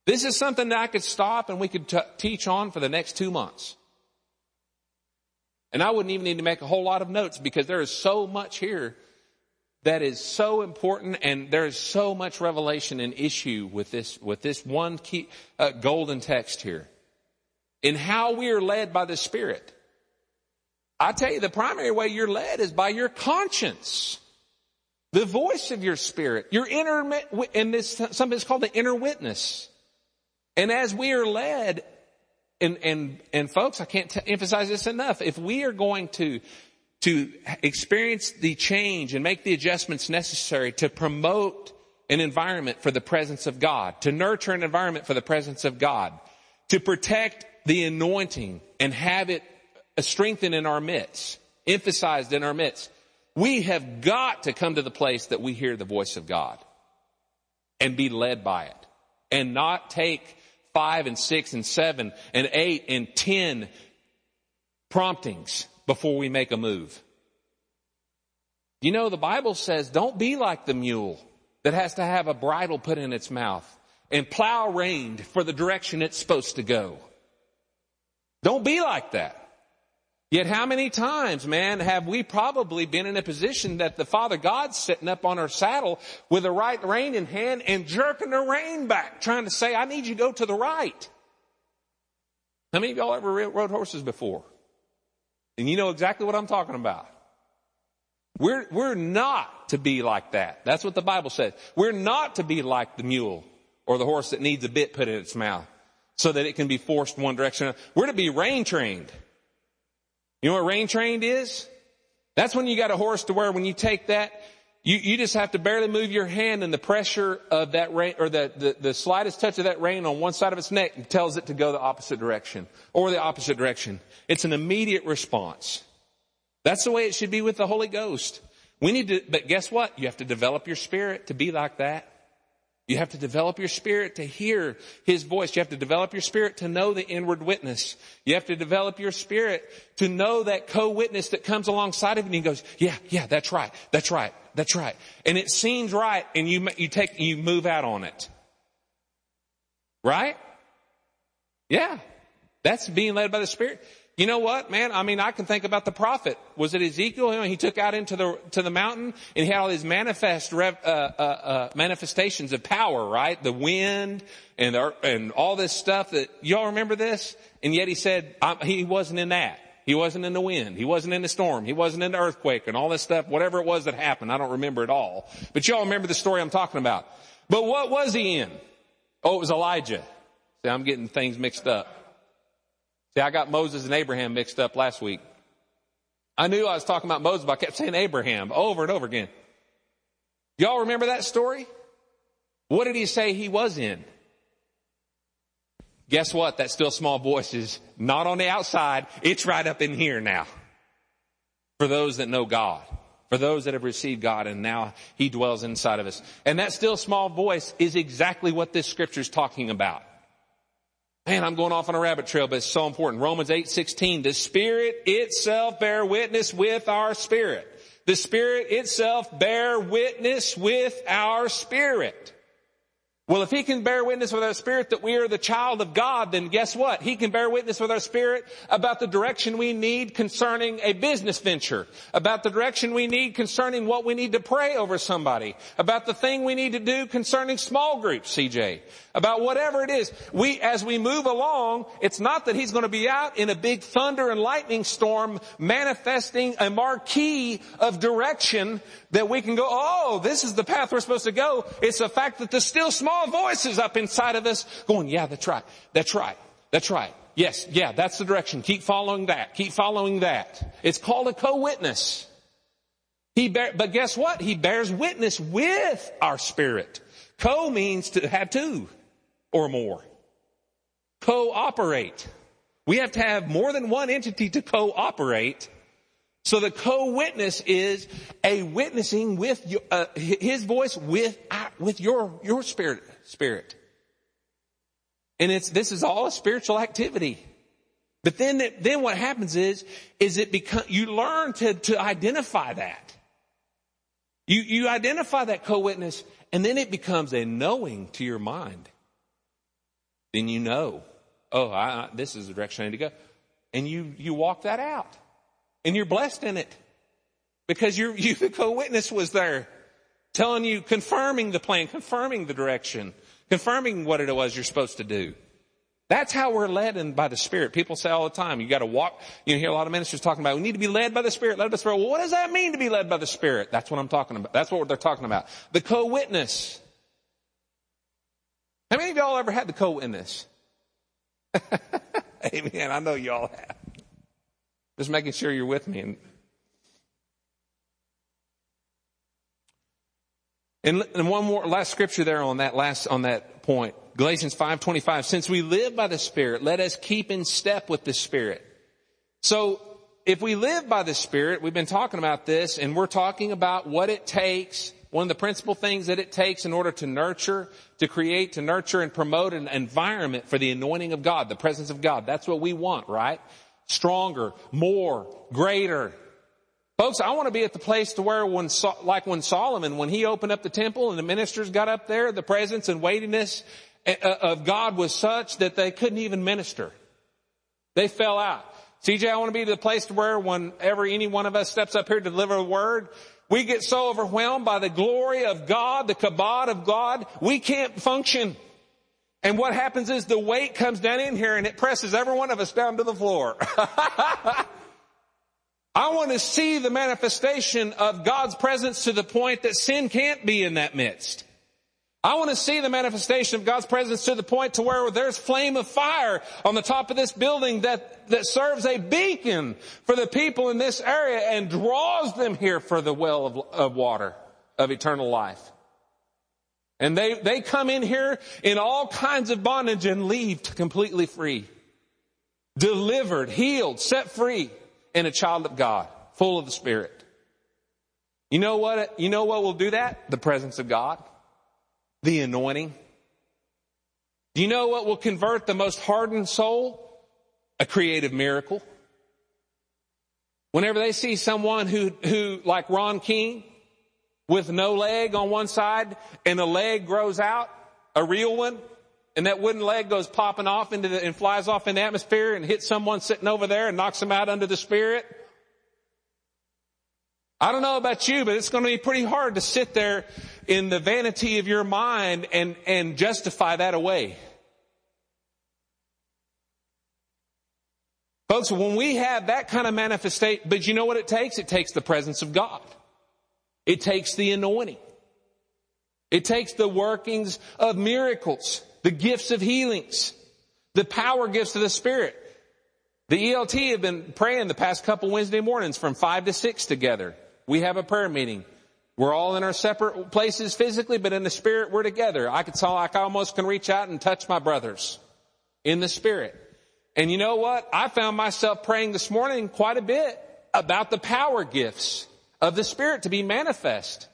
This is something that I could stop and we could t- teach on for the next two months. And I wouldn't even need to make a whole lot of notes because there is so much here that is so important and there is so much revelation and issue with this, with this one key, uh, golden text here. In how we are led by the Spirit. I tell you, the primary way you're led is by your conscience. The voice of your spirit, your inner, and this, something is called the inner witness. And as we are led, and, and, and folks, I can't t- emphasize this enough. If we are going to, to experience the change and make the adjustments necessary to promote an environment for the presence of God, to nurture an environment for the presence of God, to protect the anointing and have it strengthened in our midst, emphasized in our midst. We have got to come to the place that we hear the voice of God and be led by it and not take five and six and seven and eight and ten promptings before we make a move. You know, the Bible says don't be like the mule that has to have a bridle put in its mouth and plow reined for the direction it's supposed to go. Don't be like that. Yet how many times, man, have we probably been in a position that the Father God's sitting up on our saddle with the right rein in hand and jerking the rein back, trying to say, I need you to go to the right. How many of y'all ever rode horses before? And you know exactly what I'm talking about. We're, we're not to be like that. That's what the Bible says. We're not to be like the mule or the horse that needs a bit put in its mouth so that it can be forced one direction. We're to be rein trained. You know what rein trained is? That's when you got a horse to where when you take that, you, you just have to barely move your hand and the pressure of that rein or the, the, the slightest touch of that rein on one side of its neck tells it to go the opposite direction, or the opposite direction. It's an immediate response. That's the way it should be with the Holy Ghost. We need to, but guess what? You have to develop your spirit to be like that. You have to develop your spirit to hear His voice. You have to develop your spirit to know the inward witness. You have to develop your spirit to know that co-witness that comes alongside of you and goes, yeah, yeah, that's right. That's right. That's right. And it seems right and you, you take, you move out on it. Right? Yeah. That's being led by the Spirit. You know what, man? I mean, I can think about the prophet. Was it Ezekiel? You know, he took out into the to the mountain and he had all these manifest rev, uh, uh, uh, manifestations of power, right? The wind and the, and all this stuff. That y'all remember this? And yet he said he wasn't in that. He wasn't in the wind. He wasn't in the storm. He wasn't in the earthquake and all this stuff. Whatever it was that happened, I don't remember it all. But y'all remember the story I'm talking about. But what was he in? Oh, it was Elijah. See, I'm getting things mixed up. See, I got Moses and Abraham mixed up last week. I knew I was talking about Moses, but I kept saying Abraham over and over again. Y'all remember that story? What did he say he was in? Guess what? That still small voice is not on the outside. It's right up in here now. For those that know God. For those that have received God and now He dwells inside of us. And that still small voice is exactly what this scripture is talking about. Man, I'm going off on a rabbit trail, but it's so important. Romans 8, 16. The Spirit itself bear witness with our spirit. The Spirit itself bear witness with our spirit. Well, if he can bear witness with our spirit that we are the child of God, then guess what? He can bear witness with our spirit about the direction we need concerning a business venture, about the direction we need concerning what we need to pray over somebody, about the thing we need to do concerning small groups, CJ, about whatever it is. We, as we move along, it's not that he's going to be out in a big thunder and lightning storm manifesting a marquee of direction that we can go, oh, this is the path we're supposed to go. It's the fact that the still small voices up inside of us going, yeah, that's right. That's right. That's right. Yes, yeah, that's the direction. Keep following that. Keep following that. It's called a co-witness. He bear, but guess what? He bears witness with our spirit. Co means to have two or more. Cooperate. We have to have more than one entity to cooperate so the co-witness is a witnessing with your, uh, his voice with uh, with your your spirit spirit, and it's this is all a spiritual activity. But then then what happens is is it become you learn to to identify that. You you identify that co-witness, and then it becomes a knowing to your mind. Then you know, oh, I, I, this is the direction I need to go, and you you walk that out. And you're blessed in it. Because you [laughs] you, the co-witness was there telling you, confirming the plan, confirming the direction, confirming what it was you're supposed to do. That's how we're led in by the Spirit. People say all the time, you gotta walk, you hear a lot of ministers talking about, we need to be led by the Spirit, led by the Spirit. Well, what does that mean to be led by the Spirit? That's what I'm talking about. That's what they're talking about. The co-witness. How many of y'all ever had the co-witness? [laughs] Amen. I know y'all have. Just making sure you're with me. And, and one more last scripture there on that last on that point. Galatians 5:25 Since we live by the Spirit, let us keep in step with the Spirit. So, if we live by the Spirit, we've been talking about this and we're talking about what it takes, one of the principal things that it takes in order to nurture, to create, to nurture and promote an environment for the anointing of God, the presence of God. That's what we want, right? Stronger, more, greater, Folks, I want to be at the place to where when, like when Solomon, when he opened up the temple and the ministers got up there, the presence and weightiness eh, eh, of God was such that they couldn't even minister. They fell out. CJ, I want to be to the place to where whenever any one of us steps up here to deliver a word, we get so overwhelmed by the glory of God, the kabod of God, we can't function. And what happens is the weight comes down in here and it presses every one of us down to the floor. [laughs] I want to see the manifestation of God's presence to the point that sin can't be in that midst. I want to see the manifestation of God's presence to the point to where there's flame of fire on the top of this building that, that serves a beacon for the people in this area and draws them here for the well of, of water of eternal life. And they, they come in here in all kinds of bondage and leave completely free. Delivered, healed, set free and a child of God, full of the Spirit. You know what, you know what will do that? The presence of God. The anointing. Do you know what will convert the most hardened soul? A creative miracle. Whenever they see someone who, who, like Ron King, with no leg on one side and a leg grows out, a real one, and that wooden leg goes popping off into the, and flies off in the atmosphere and hits someone sitting over there and knocks them out under the spirit. I don't know about you, but it's going to be pretty hard to sit there in the vanity of your mind and, and justify that away. Folks, when we have that kind of manifestation, but you know what it takes? It takes the presence of God. It takes the anointing. It takes the workings of miracles the gifts of healings, the power gifts of the Spirit. The ELT have been praying the past couple Wednesday mornings from five to six together. We have a prayer meeting. We're all in our separate places physically, but in the spirit we're together. I could tell I almost can reach out and touch my brothers in the spirit. And you know what? I found myself praying this morning quite a bit about the power gifts of the spirit to be manifest.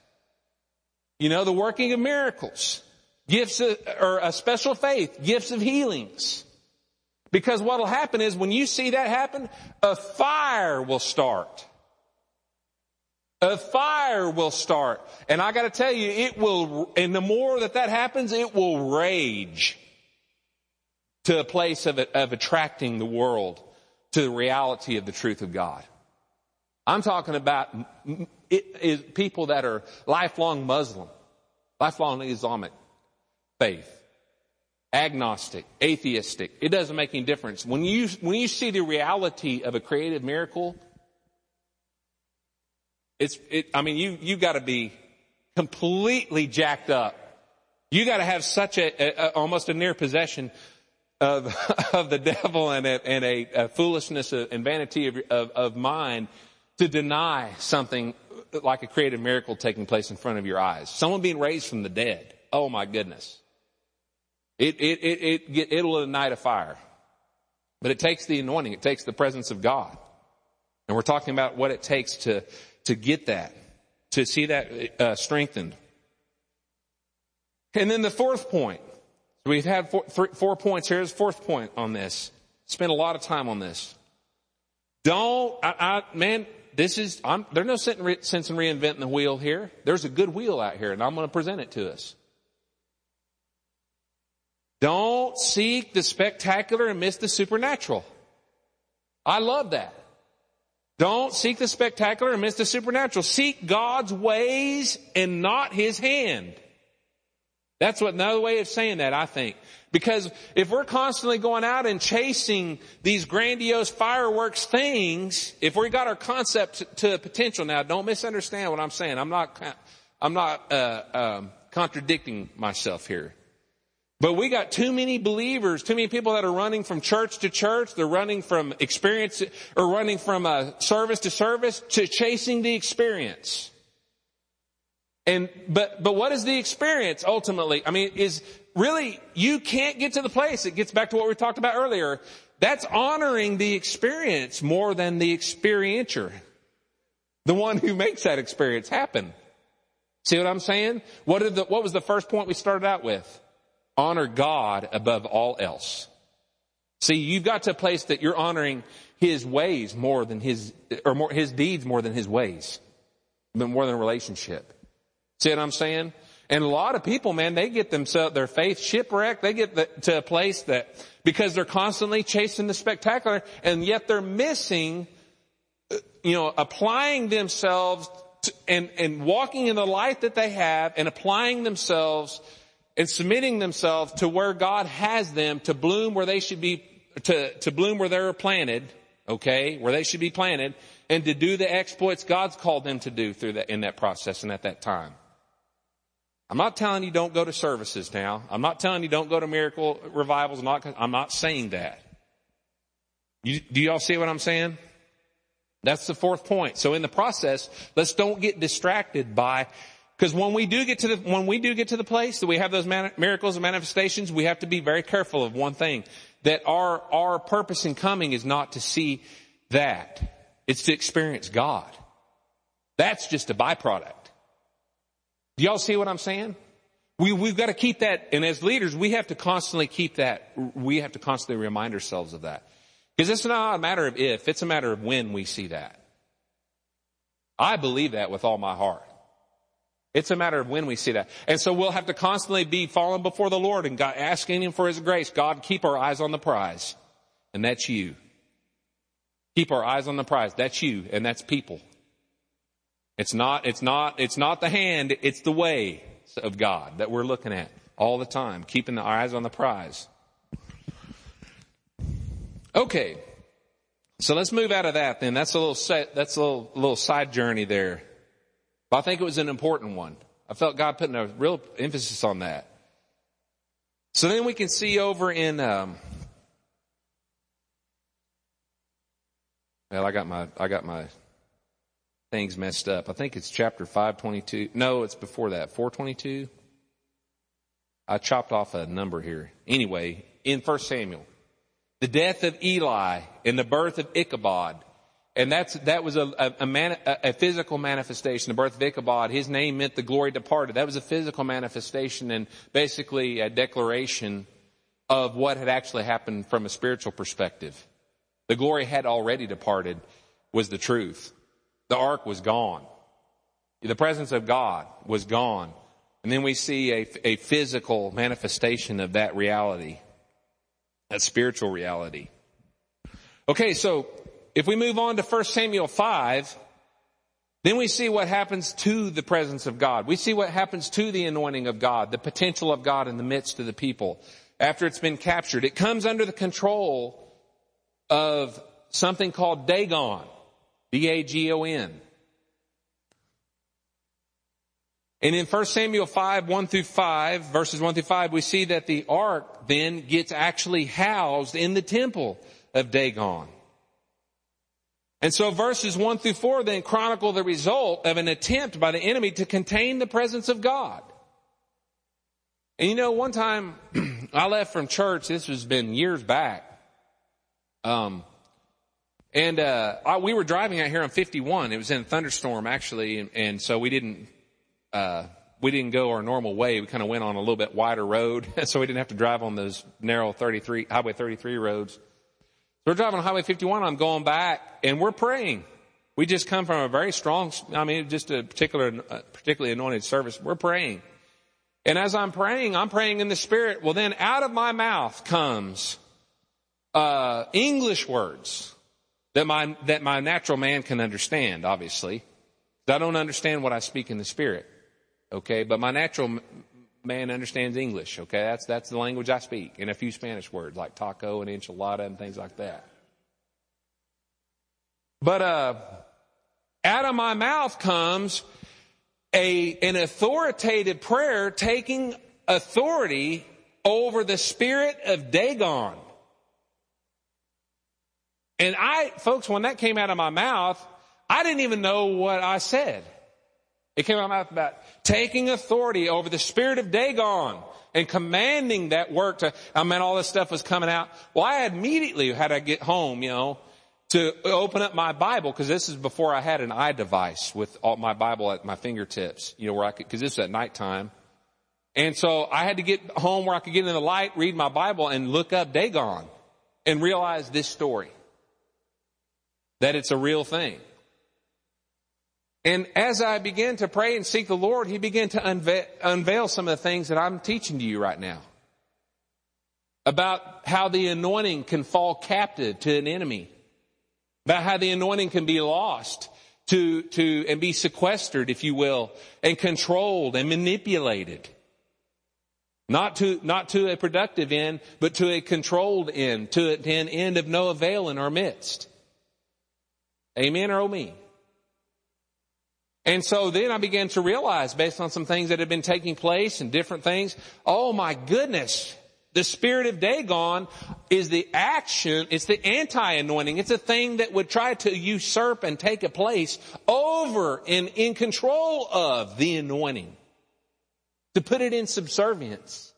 You know, the working of miracles gifts of, or a special faith, gifts of healings. Because what will happen is when you see that happen, a fire will start. A fire will start. And I gotta tell you, it will, and the more that that happens, it will rage to a place of, of attracting the world to the reality of the truth of God. I'm talking about it, it, people that are lifelong Muslim, lifelong Islamic faith. Agnostic, atheistic, it doesn't make any difference. When you, when you see the reality of a creative miracle, it's, it, I mean, you, you gotta be completely jacked up. You gotta have such a, a, almost a near possession of, [laughs] of the devil and a, and a, a foolishness and vanity of, of, of mind to deny something like a creative miracle taking place in front of your eyes. Someone being raised from the dead. Oh my goodness. It, it, it, it, it'll ignite a fire. But it takes the anointing. It takes the presence of God. And we're talking about what it takes to, to get that, to see that uh, strengthened. And then the fourth point. We've had four, three, four points. Here's the fourth point on this. Spent a lot of time on this. Don't, I, I, man, this is, I'm, there's no sense in reinventing the wheel here. There's a good wheel out here and I'm going to present it to us. Don't seek the spectacular and miss the supernatural. I love that. Don't seek the spectacular and miss the supernatural. Seek God's ways and not His hand. That's what another way of saying that, I think. Because if we're constantly going out and chasing these grandiose fireworks things, if we got our concept to potential now, don't misunderstand what I'm saying. I'm not, I'm not, uh, um, contradicting myself here. But we got too many believers, too many people that are running from church to church. They're running from experience or running from uh, service to service to chasing the experience. And, but, but what is the experience ultimately? I mean, is really, you can't get to the place. It gets back to what we talked about earlier. That's honoring the experience more than the experiencer. The one who makes that experience happen. See what I'm saying? What, the, what was the first point we started out with? Honor God above all else. See, you've got to a place that you're honoring His ways more than His, or more, His deeds more than His ways. but More than a relationship. See what I'm saying? And a lot of people, man, they get themselves, their faith shipwrecked. They get the, to a place that, because they're constantly chasing the spectacular, and yet they're missing, you know, applying themselves to, and, and walking in the light that they have and applying themselves and submitting themselves to where God has them to bloom where they should be, to, to bloom where they're planted, okay, where they should be planted, and to do the exploits God's called them to do through that, in that process and at that time. I'm not telling you don't go to services now. I'm not telling you don't go to miracle revivals. I'm not, I'm not saying that. You, do y'all see what I'm saying? That's the fourth point. So in the process, let's don't get distracted by because when we do get to the, when we do get to the place that we have those miracles and manifestations, we have to be very careful of one thing. That our, our purpose in coming is not to see that. It's to experience God. That's just a byproduct. Do y'all see what I'm saying? We, we've got to keep that, and as leaders, we have to constantly keep that, we have to constantly remind ourselves of that. Because it's not a matter of if, it's a matter of when we see that. I believe that with all my heart. It's a matter of when we see that. And so we'll have to constantly be falling before the Lord and God, asking Him for His grace. God, keep our eyes on the prize. And that's you. Keep our eyes on the prize. That's you, and that's people. It's not, it's not, it's not the hand, it's the way of God that we're looking at all the time, keeping the eyes on the prize. Okay. So let's move out of that then. That's a little set, that's a little, little side journey there. But I think it was an important one. I felt God putting a real emphasis on that. So then we can see over in, um, well, I got my, I got my things messed up. I think it's chapter 522. No, it's before that. 422. I chopped off a number here. Anyway, in 1 Samuel, the death of Eli and the birth of Ichabod and that's, that was a, a, a, man, a, physical manifestation. The birth of Ichabod, his name meant the glory departed. That was a physical manifestation and basically a declaration of what had actually happened from a spiritual perspective. The glory had already departed was the truth. The ark was gone. The presence of God was gone. And then we see a, a physical manifestation of that reality, that spiritual reality. Okay, so if we move on to 1 Samuel 5, then we see what happens to the presence of God. We see what happens to the anointing of God, the potential of God in the midst of the people after it's been captured. It comes under the control of something called Dagon. D-A-G-O-N. And in 1 Samuel 5, 1 through 5, verses 1 through 5, we see that the ark then gets actually housed in the temple of Dagon. And so verses one through four then chronicle the result of an attempt by the enemy to contain the presence of God. And you know, one time [clears throat] I left from church, this has been years back. Um, and, uh, I, we were driving out here on 51. It was in a thunderstorm actually. And, and so we didn't, uh, we didn't go our normal way. We kind of went on a little bit wider road. [laughs] so we didn't have to drive on those narrow 33, highway 33 roads. We're driving on Highway 51. I'm going back and we're praying. We just come from a very strong, I mean, just a particular, particularly anointed service. We're praying. And as I'm praying, I'm praying in the spirit. Well, then out of my mouth comes, uh, English words that my, that my natural man can understand, obviously. I don't understand what I speak in the spirit. Okay. But my natural man understands English. Okay, that's that's the language I speak, and a few Spanish words like taco and enchilada and things like that. But uh, out of my mouth comes a an authoritative prayer taking authority over the spirit of Dagon. And I, folks, when that came out of my mouth, I didn't even know what I said. It came out of my mouth about taking authority over the spirit of Dagon and commanding that work to, oh, I mean, all this stuff was coming out. Well, I immediately had to get home, you know, to open up my Bible, because this is before I had an eye device with all my Bible at my fingertips, you know, where I could, because this is at nighttime. And so I had to get home where I could get in the light, read my Bible, and look up Dagon and realize this story. That it's a real thing. And as I began to pray and seek the Lord, He began to unveil, unveil some of the things that I'm teaching to you right now. About how the anointing can fall captive to an enemy. About how the anointing can be lost to, to, and be sequestered, if you will, and controlled and manipulated. Not to, not to a productive end, but to a controlled end, to an end of no avail in our midst. Amen or oh me? And so then I began to realize based on some things that had been taking place and different things, oh my goodness, the spirit of Dagon is the action, it's the anti-anointing. It's a thing that would try to usurp and take a place over and in control of the anointing. To put it in subservience.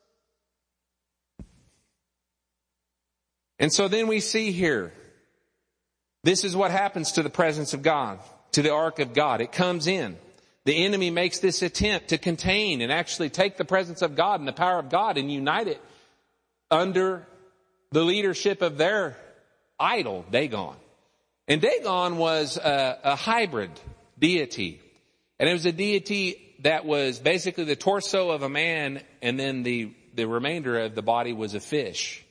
And so then we see here, this is what happens to the presence of God to the ark of God. It comes in. The enemy makes this attempt to contain and actually take the presence of God and the power of God and unite it under the leadership of their idol, Dagon. And Dagon was a, a hybrid deity. And it was a deity that was basically the torso of a man and then the, the remainder of the body was a fish.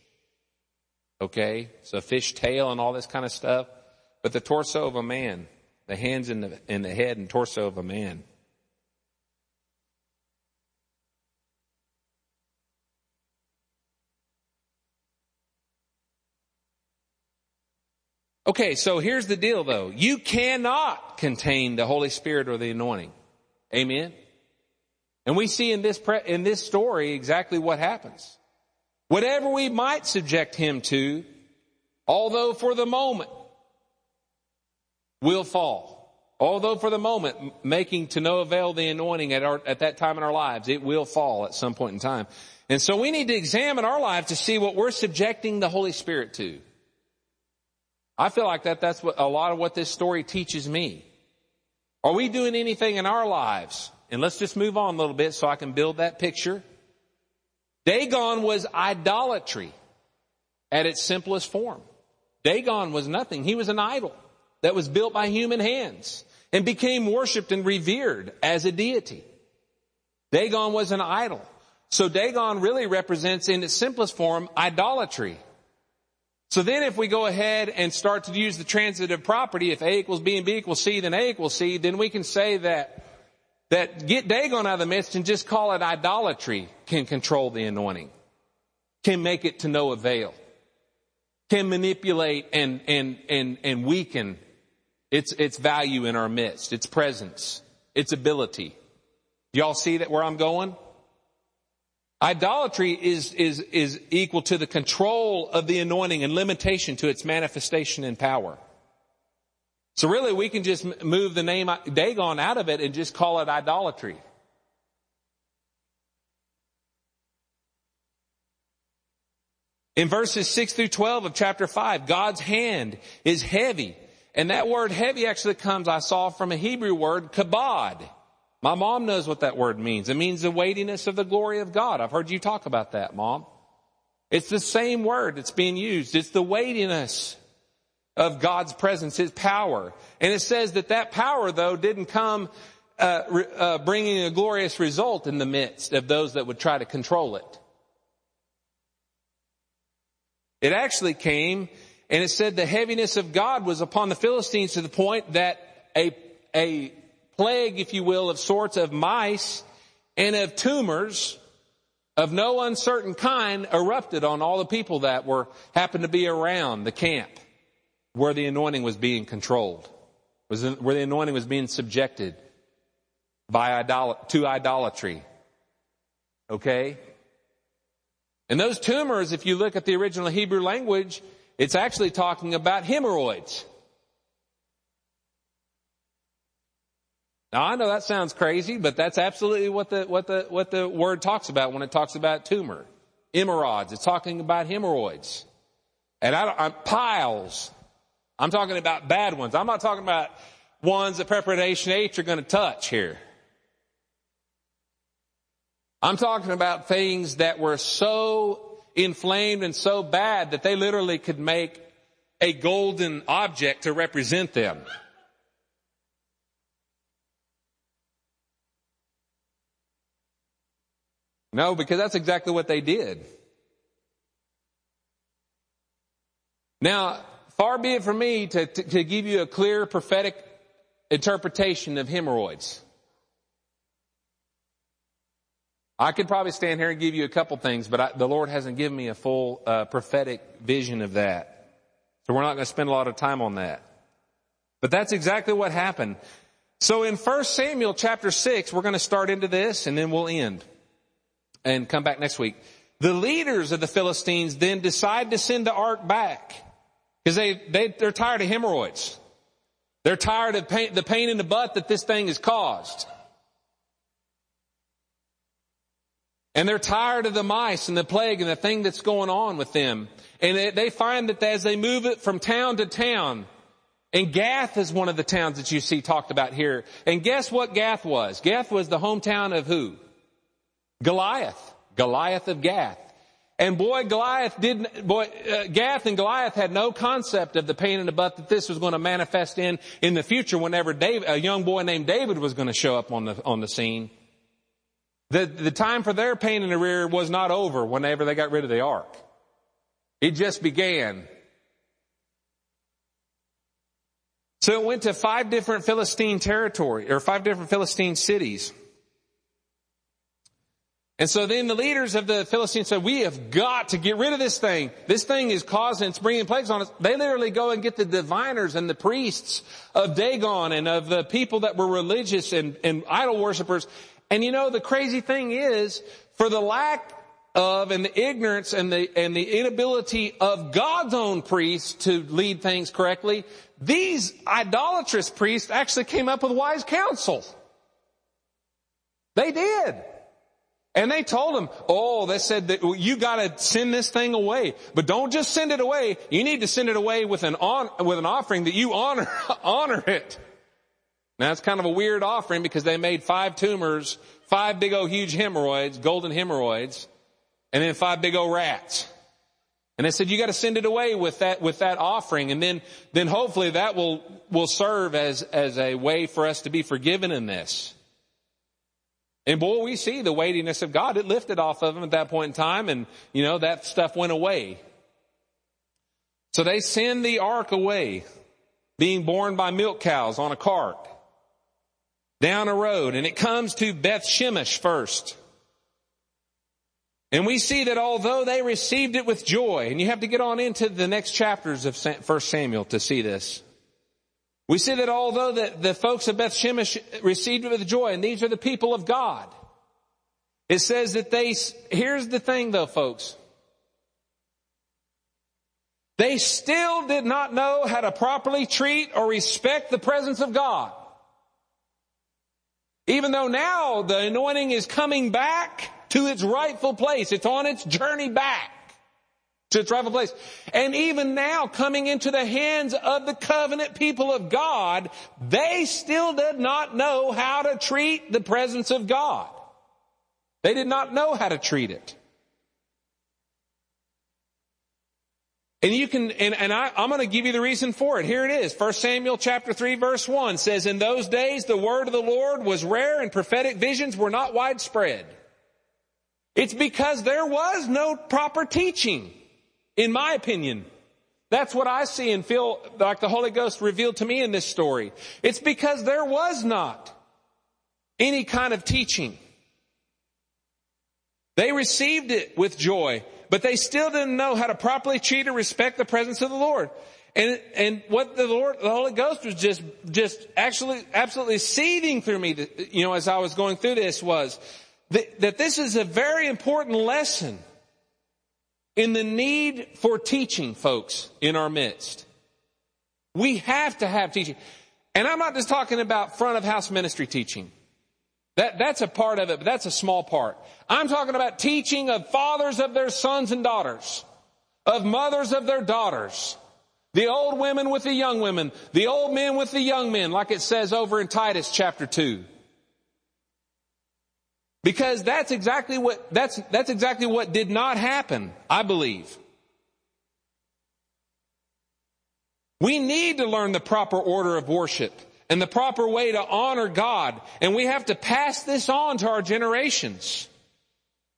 Okay? So fish tail and all this kind of stuff. But the torso of a man the hands and the, and the head and torso of a man. Okay, so here's the deal though. You cannot contain the Holy Spirit or the anointing. Amen. And we see in this, pre- in this story exactly what happens. Whatever we might subject him to, although for the moment will fall. Although for the moment, making to no avail the anointing at, our, at that time in our lives, it will fall at some point in time. And so we need to examine our lives to see what we're subjecting the Holy Spirit to. I feel like that that's what, a lot of what this story teaches me. Are we doing anything in our lives? And let's just move on a little bit so I can build that picture. Dagon was idolatry at its simplest form. Dagon was nothing. He was an idol that was built by human hands and became worshiped and revered as a deity. Dagon was an idol. So Dagon really represents in its simplest form idolatry. So then if we go ahead and start to use the transitive property, if A equals B and B equals C, then A equals C, then we can say that, that get Dagon out of the midst and just call it idolatry can control the anointing, can make it to no avail, can manipulate and, and, and, and weaken its, its value in our midst, its presence, its ability. Y'all see that where I'm going? Idolatry is, is, is equal to the control of the anointing and limitation to its manifestation and power. So really we can just move the name Dagon out of it and just call it idolatry. In verses 6 through 12 of chapter 5, God's hand is heavy and that word heavy actually comes, I saw from a Hebrew word, kabod. My mom knows what that word means. It means the weightiness of the glory of God. I've heard you talk about that, mom. It's the same word that's being used. It's the weightiness of God's presence, His power. And it says that that power, though, didn't come uh, uh, bringing a glorious result in the midst of those that would try to control it. It actually came and it said the heaviness of God was upon the Philistines to the point that a, a plague, if you will, of sorts of mice and of tumors of no uncertain kind erupted on all the people that were, happened to be around the camp where the anointing was being controlled, was where the anointing was being subjected by idol- to idolatry. Okay? And those tumors, if you look at the original Hebrew language, it's actually talking about hemorrhoids. Now I know that sounds crazy, but that's absolutely what the, what the, what the word talks about when it talks about tumor. Hemorrhoids. It's talking about hemorrhoids. And I I'm, piles. I'm talking about bad ones. I'm not talking about ones that preparation H are going to touch here. I'm talking about things that were so inflamed and so bad that they literally could make a golden object to represent them. No, because that's exactly what they did. Now, far be it from me to, to, to give you a clear prophetic interpretation of hemorrhoids. I could probably stand here and give you a couple things, but I, the Lord hasn't given me a full uh, prophetic vision of that. So we're not going to spend a lot of time on that. But that's exactly what happened. So in 1 Samuel chapter 6, we're going to start into this and then we'll end and come back next week. The leaders of the Philistines then decide to send the ark back because they, they, they're tired of hemorrhoids. They're tired of pain, the pain in the butt that this thing has caused. And they're tired of the mice and the plague and the thing that's going on with them. And they find that as they move it from town to town, and Gath is one of the towns that you see talked about here. And guess what Gath was? Gath was the hometown of who? Goliath. Goliath of Gath. And boy, Goliath didn't, boy, uh, Gath and Goliath had no concept of the pain in the butt that this was going to manifest in, in the future whenever David, a young boy named David was going to show up on the, on the scene. The, the time for their pain in the rear was not over whenever they got rid of the ark. It just began. So it went to five different Philistine territory, or five different Philistine cities. And so then the leaders of the Philistines said, we have got to get rid of this thing. This thing is causing, it's bringing plagues on us. They literally go and get the diviners and the priests of Dagon and of the people that were religious and, and idol worshippers and you know, the crazy thing is, for the lack of and the ignorance and the, and the inability of God's own priests to lead things correctly, these idolatrous priests actually came up with wise counsel. They did. And they told him, oh, they said that you gotta send this thing away. But don't just send it away. You need to send it away with an on, with an offering that you honor, [laughs] honor it. Now it's kind of a weird offering because they made five tumors, five big old huge hemorrhoids, golden hemorrhoids, and then five big old rats. And they said, you gotta send it away with that, with that offering. And then, then hopefully that will, will serve as, as a way for us to be forgiven in this. And boy, we see the weightiness of God. It lifted off of them at that point in time and, you know, that stuff went away. So they send the ark away, being borne by milk cows on a cart down a road and it comes to Beth Shemesh first. And we see that although they received it with joy, and you have to get on into the next chapters of 1 Samuel to see this. We see that although the, the folks of Beth Shemesh received it with joy, and these are the people of God, it says that they, here's the thing though folks, they still did not know how to properly treat or respect the presence of God. Even though now the anointing is coming back to its rightful place. It's on its journey back to its rightful place. And even now coming into the hands of the covenant people of God, they still did not know how to treat the presence of God. They did not know how to treat it. And you can, and, and I, I'm going to give you the reason for it. Here it is. 1 Samuel chapter 3 verse 1 says, In those days the word of the Lord was rare and prophetic visions were not widespread. It's because there was no proper teaching, in my opinion. That's what I see and feel like the Holy Ghost revealed to me in this story. It's because there was not any kind of teaching. They received it with joy, but they still didn't know how to properly treat or respect the presence of the Lord. And, and what the Lord, the Holy Ghost was just, just actually, absolutely seething through me, you know, as I was going through this was that, that this is a very important lesson in the need for teaching folks in our midst. We have to have teaching. And I'm not just talking about front of house ministry teaching. That, that's a part of it, but that's a small part. I'm talking about teaching of fathers of their sons and daughters, of mothers of their daughters, the old women with the young women, the old men with the young men, like it says over in Titus chapter 2. Because that's exactly what, that's, that's exactly what did not happen, I believe. We need to learn the proper order of worship and the proper way to honor God. And we have to pass this on to our generations.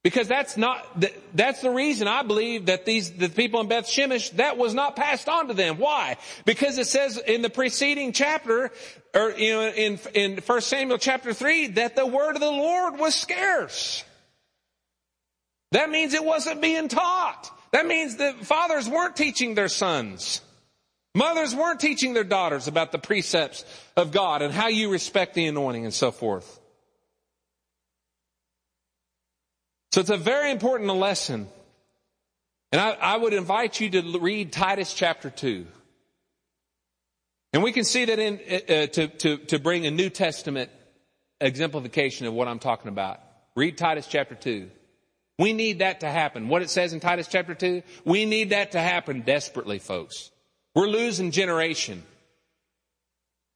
Because that's not, that's the reason I believe that these, the people in Beth Shemesh, that was not passed on to them. Why? Because it says in the preceding chapter, or you know, in, in 1 Samuel chapter 3, that the word of the Lord was scarce. That means it wasn't being taught. That means that fathers weren't teaching their sons. Mothers weren't teaching their daughters about the precepts of God and how you respect the anointing and so forth. So it's a very important lesson. And I, I would invite you to read Titus chapter 2. And we can see that in, uh, to, to, to bring a New Testament exemplification of what I'm talking about. Read Titus chapter 2. We need that to happen. What it says in Titus chapter 2, we need that to happen desperately, folks. We're losing generation.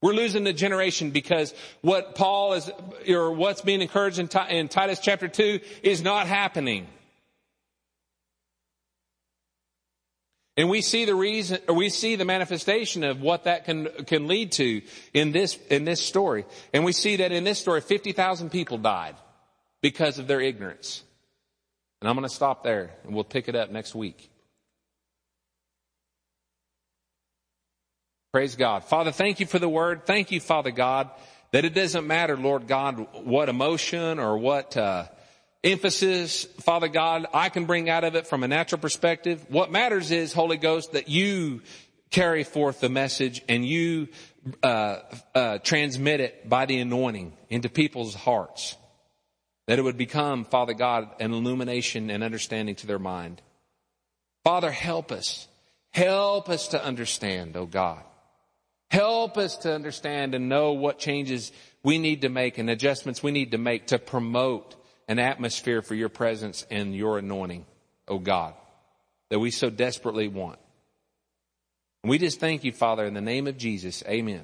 We're losing the generation because what Paul is, or what's being encouraged in, in Titus chapter 2 is not happening. And we see the reason, or we see the manifestation of what that can, can lead to in this, in this story. And we see that in this story, 50,000 people died because of their ignorance. And I'm going to stop there and we'll pick it up next week. Praise God. Father, thank you for the word. Thank you, Father God, that it doesn't matter, Lord God, what emotion or what, uh, emphasis, Father God, I can bring out of it from a natural perspective. What matters is, Holy Ghost, that you carry forth the message and you uh, uh, transmit it by the anointing into people's hearts. That it would become, Father God, an illumination and understanding to their mind. Father, help us. Help us to understand, oh God. Help us to understand and know what changes we need to make and adjustments we need to make to promote an atmosphere for your presence and your anointing, oh God, that we so desperately want. And we just thank you, Father, in the name of Jesus. Amen.